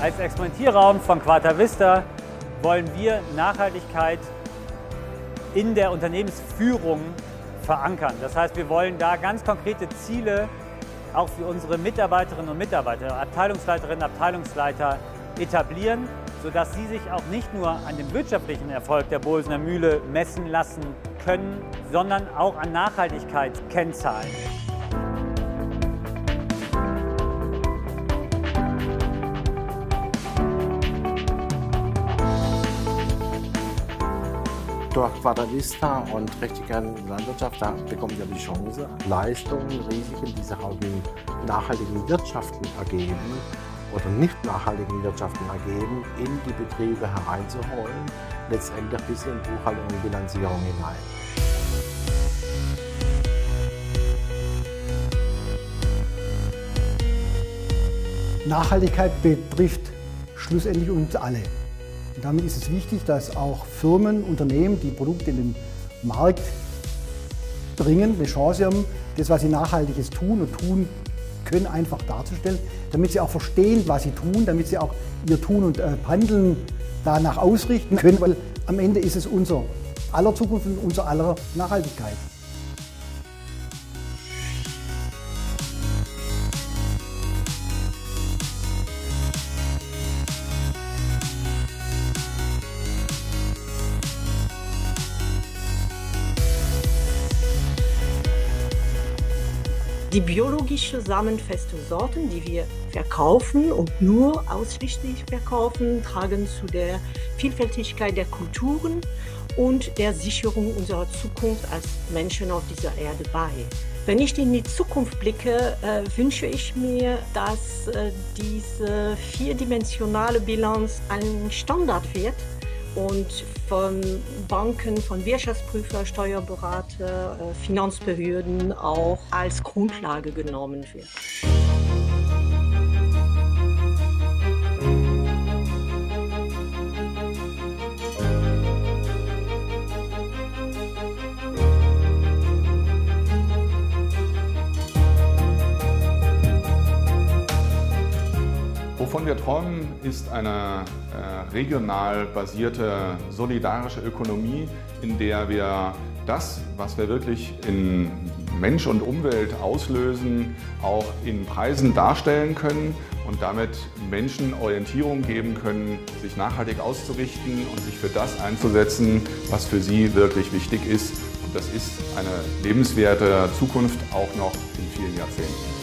Als Experimentierraum von Quata Vista wollen wir Nachhaltigkeit in der Unternehmensführung verankern. Das heißt, wir wollen da ganz konkrete Ziele auch für unsere Mitarbeiterinnen und Mitarbeiter, Abteilungsleiterinnen, Abteilungsleiter etablieren, sodass sie sich auch nicht nur an dem wirtschaftlichen Erfolg der Bohlsener Mühle messen lassen können, sondern auch an Nachhaltigkeitskennzahlen. Durch Quadravista und richtige Landwirtschaft, da bekommt ihr die Chance, Leistungen, Risiken, die sich auch in nachhaltigen Wirtschaften ergeben oder nicht nachhaltigen Wirtschaften ergeben, in die Betriebe hereinzuholen, letztendlich bis in Buchhaltung und Bilanzierung hinein. Nachhaltigkeit betrifft schlussendlich uns alle. Und damit ist es wichtig, dass auch Firmen, Unternehmen, die Produkte in den Markt bringen, eine Chance haben, das, was sie Nachhaltiges tun und tun können, einfach darzustellen, damit sie auch verstehen, was sie tun, damit sie auch ihr Tun und äh, Handeln danach ausrichten können, weil am Ende ist es unser aller Zukunft und unser aller Nachhaltigkeit. Die biologische samenfeste Sorten, die wir verkaufen und nur ausschließlich verkaufen, tragen zu der Vielfältigkeit der Kulturen und der Sicherung unserer Zukunft als Menschen auf dieser Erde bei. Wenn ich in die Zukunft blicke, äh, wünsche ich mir, dass äh, diese vierdimensionale Bilanz ein Standard wird und von Banken, von Wirtschaftsprüfer, Steuerberater, äh, Finanzbehörden auch als Grundlage genommen wird. Wovon wir träumen, ist eine äh, regional basierte solidarische Ökonomie, in der wir das, was wir wirklich in Mensch und Umwelt auslösen, auch in Preisen darstellen können und damit Menschen Orientierung geben können, sich nachhaltig auszurichten und sich für das einzusetzen, was für sie wirklich wichtig ist. Und das ist eine lebenswerte Zukunft auch noch in vielen Jahrzehnten.